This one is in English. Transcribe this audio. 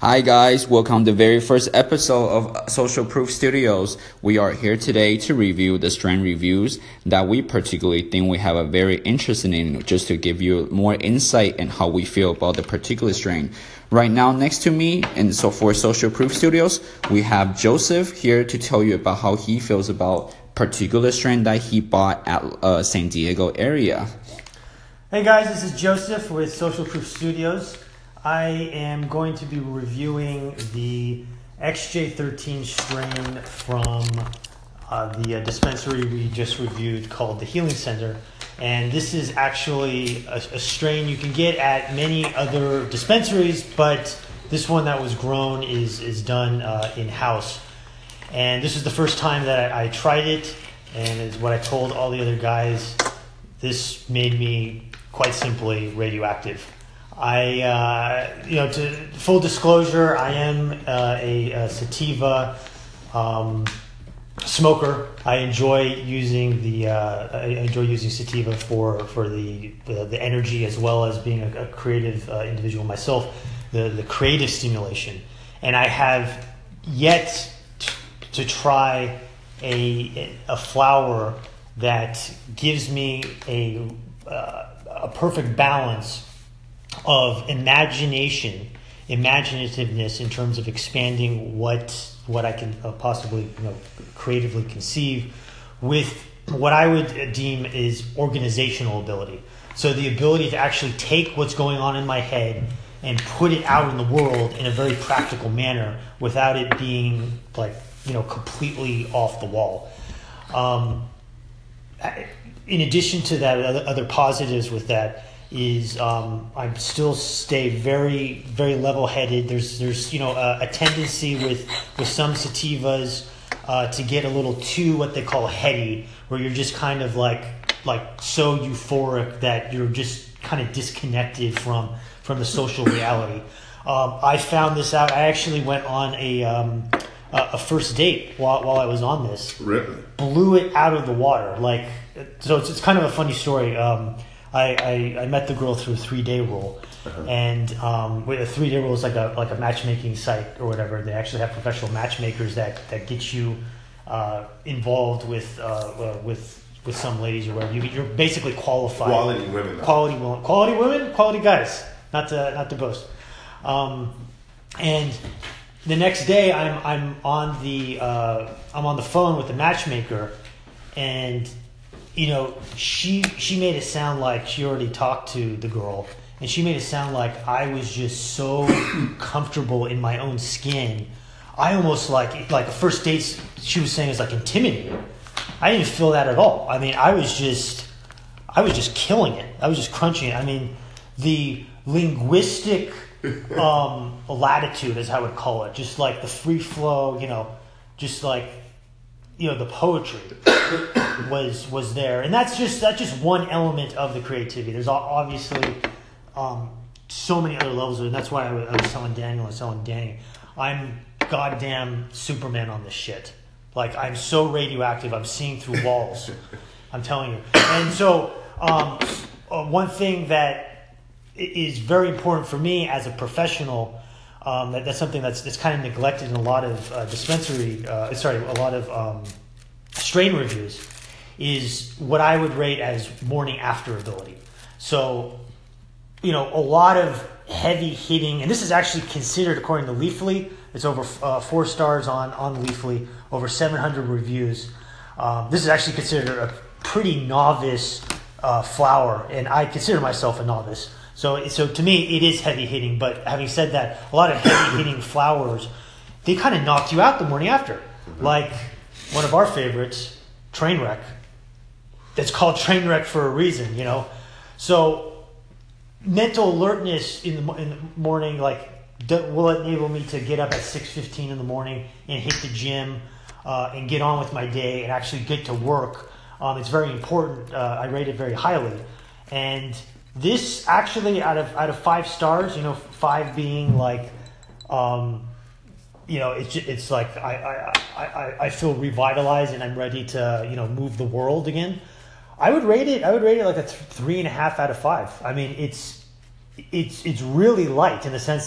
Hi guys, welcome to the very first episode of Social Proof Studios. We are here today to review the strain reviews that we particularly think we have a very interesting in just to give you more insight in how we feel about the particular strain. Right now next to me and so for Social Proof Studios, we have Joseph here to tell you about how he feels about particular strain that he bought at uh, San Diego area. Hey guys, this is Joseph with Social Proof Studios. I am going to be reviewing the XJ13 strain from uh, the uh, dispensary we just reviewed called the Healing Center. And this is actually a, a strain you can get at many other dispensaries, but this one that was grown is, is done uh, in house. And this is the first time that I, I tried it, and it's what I told all the other guys. This made me quite simply radioactive. I, uh, you know, to full disclosure, I am uh, a, a, sativa um, smoker. I enjoy using the uh, I enjoy using sativa for for the the, the energy as well as being a, a creative uh, individual myself, the the creative stimulation, and I have yet to, to try a a flower that gives me a uh, a perfect balance of imagination, imaginativeness in terms of expanding what what I can uh, possibly you know creatively conceive with what I would deem is organizational ability. So the ability to actually take what's going on in my head and put it out in the world in a very practical manner without it being like you know completely off the wall. Um, in addition to that, other, other positives with that is um, I still stay very very level headed. There's there's you know a, a, tendency with with some sativas uh, to get a little too what they call heady, where you're just kind of like like so euphoric that you're just kind of disconnected from from the social reality. Um, I found this out. I actually went on a um, a first date while, while I was on this. Really? Blew it out of the water. Like so, it's, it's kind of a funny story. I, I, I, met the girl through a three day rule, uh-huh. and um, a three day rule is like a like a matchmaking site or whatever. They actually have professional matchmakers that that get you uh, involved with uh, uh, with with some ladies or whatever. You, are basically qualified. Quality women. Though. Quality women. Quality women. Quality guys. Not to not to boast. Um, and the next day, I'm I'm on the uh, I'm on the phone with the matchmaker, and you know, she she made it sound like she already talked to the girl, and she made it sound like I was just so comfortable in my own skin. I almost like like a first date. She was saying is like intimidating. I didn't feel that at all. I mean, I was just I was just killing it. I was just crunching it. I mean, the linguistic um, latitude, as I would call it, just like the free flow, you know, just like you know the poetry was was there, and that's just that's just one element of the creativity. There's obviously um, so many other levels of it. And that's why I was, I was telling Daniel and telling Danny, I'm goddamn Superman on this shit. Like I'm so radioactive. I'm seeing through walls. I'm telling you. And so um, uh, one thing that is very important for me as a professional. Um, that, that's something that's, that's kind of neglected in a lot of uh, dispensary, uh, sorry, a lot of um, strain reviews is what I would rate as morning after ability. So, you know, a lot of heavy hitting, and this is actually considered, according to Leafly, it's over uh, four stars on, on Leafly, over 700 reviews. Um, this is actually considered a pretty novice uh, flower, and I consider myself a novice. So, so to me, it is heavy hitting. But having said that, a lot of heavy hitting flowers, they kind of knocked you out the morning after. Mm-hmm. Like one of our favorites, Trainwreck it's called train wreck for a reason, you know. So mental alertness in the, in the morning, like, will enable me to get up at six fifteen in the morning and hit the gym uh, and get on with my day and actually get to work. Um, it's very important. Uh, I rate it very highly, and this actually out of out of five stars, you know, five being like. Um, you know, it's it's like I, I, I, I feel revitalized and I'm ready to you know move the world again. I would rate it. I would rate it like a th- three and a half out of five. I mean, it's it's it's really light in the sense that.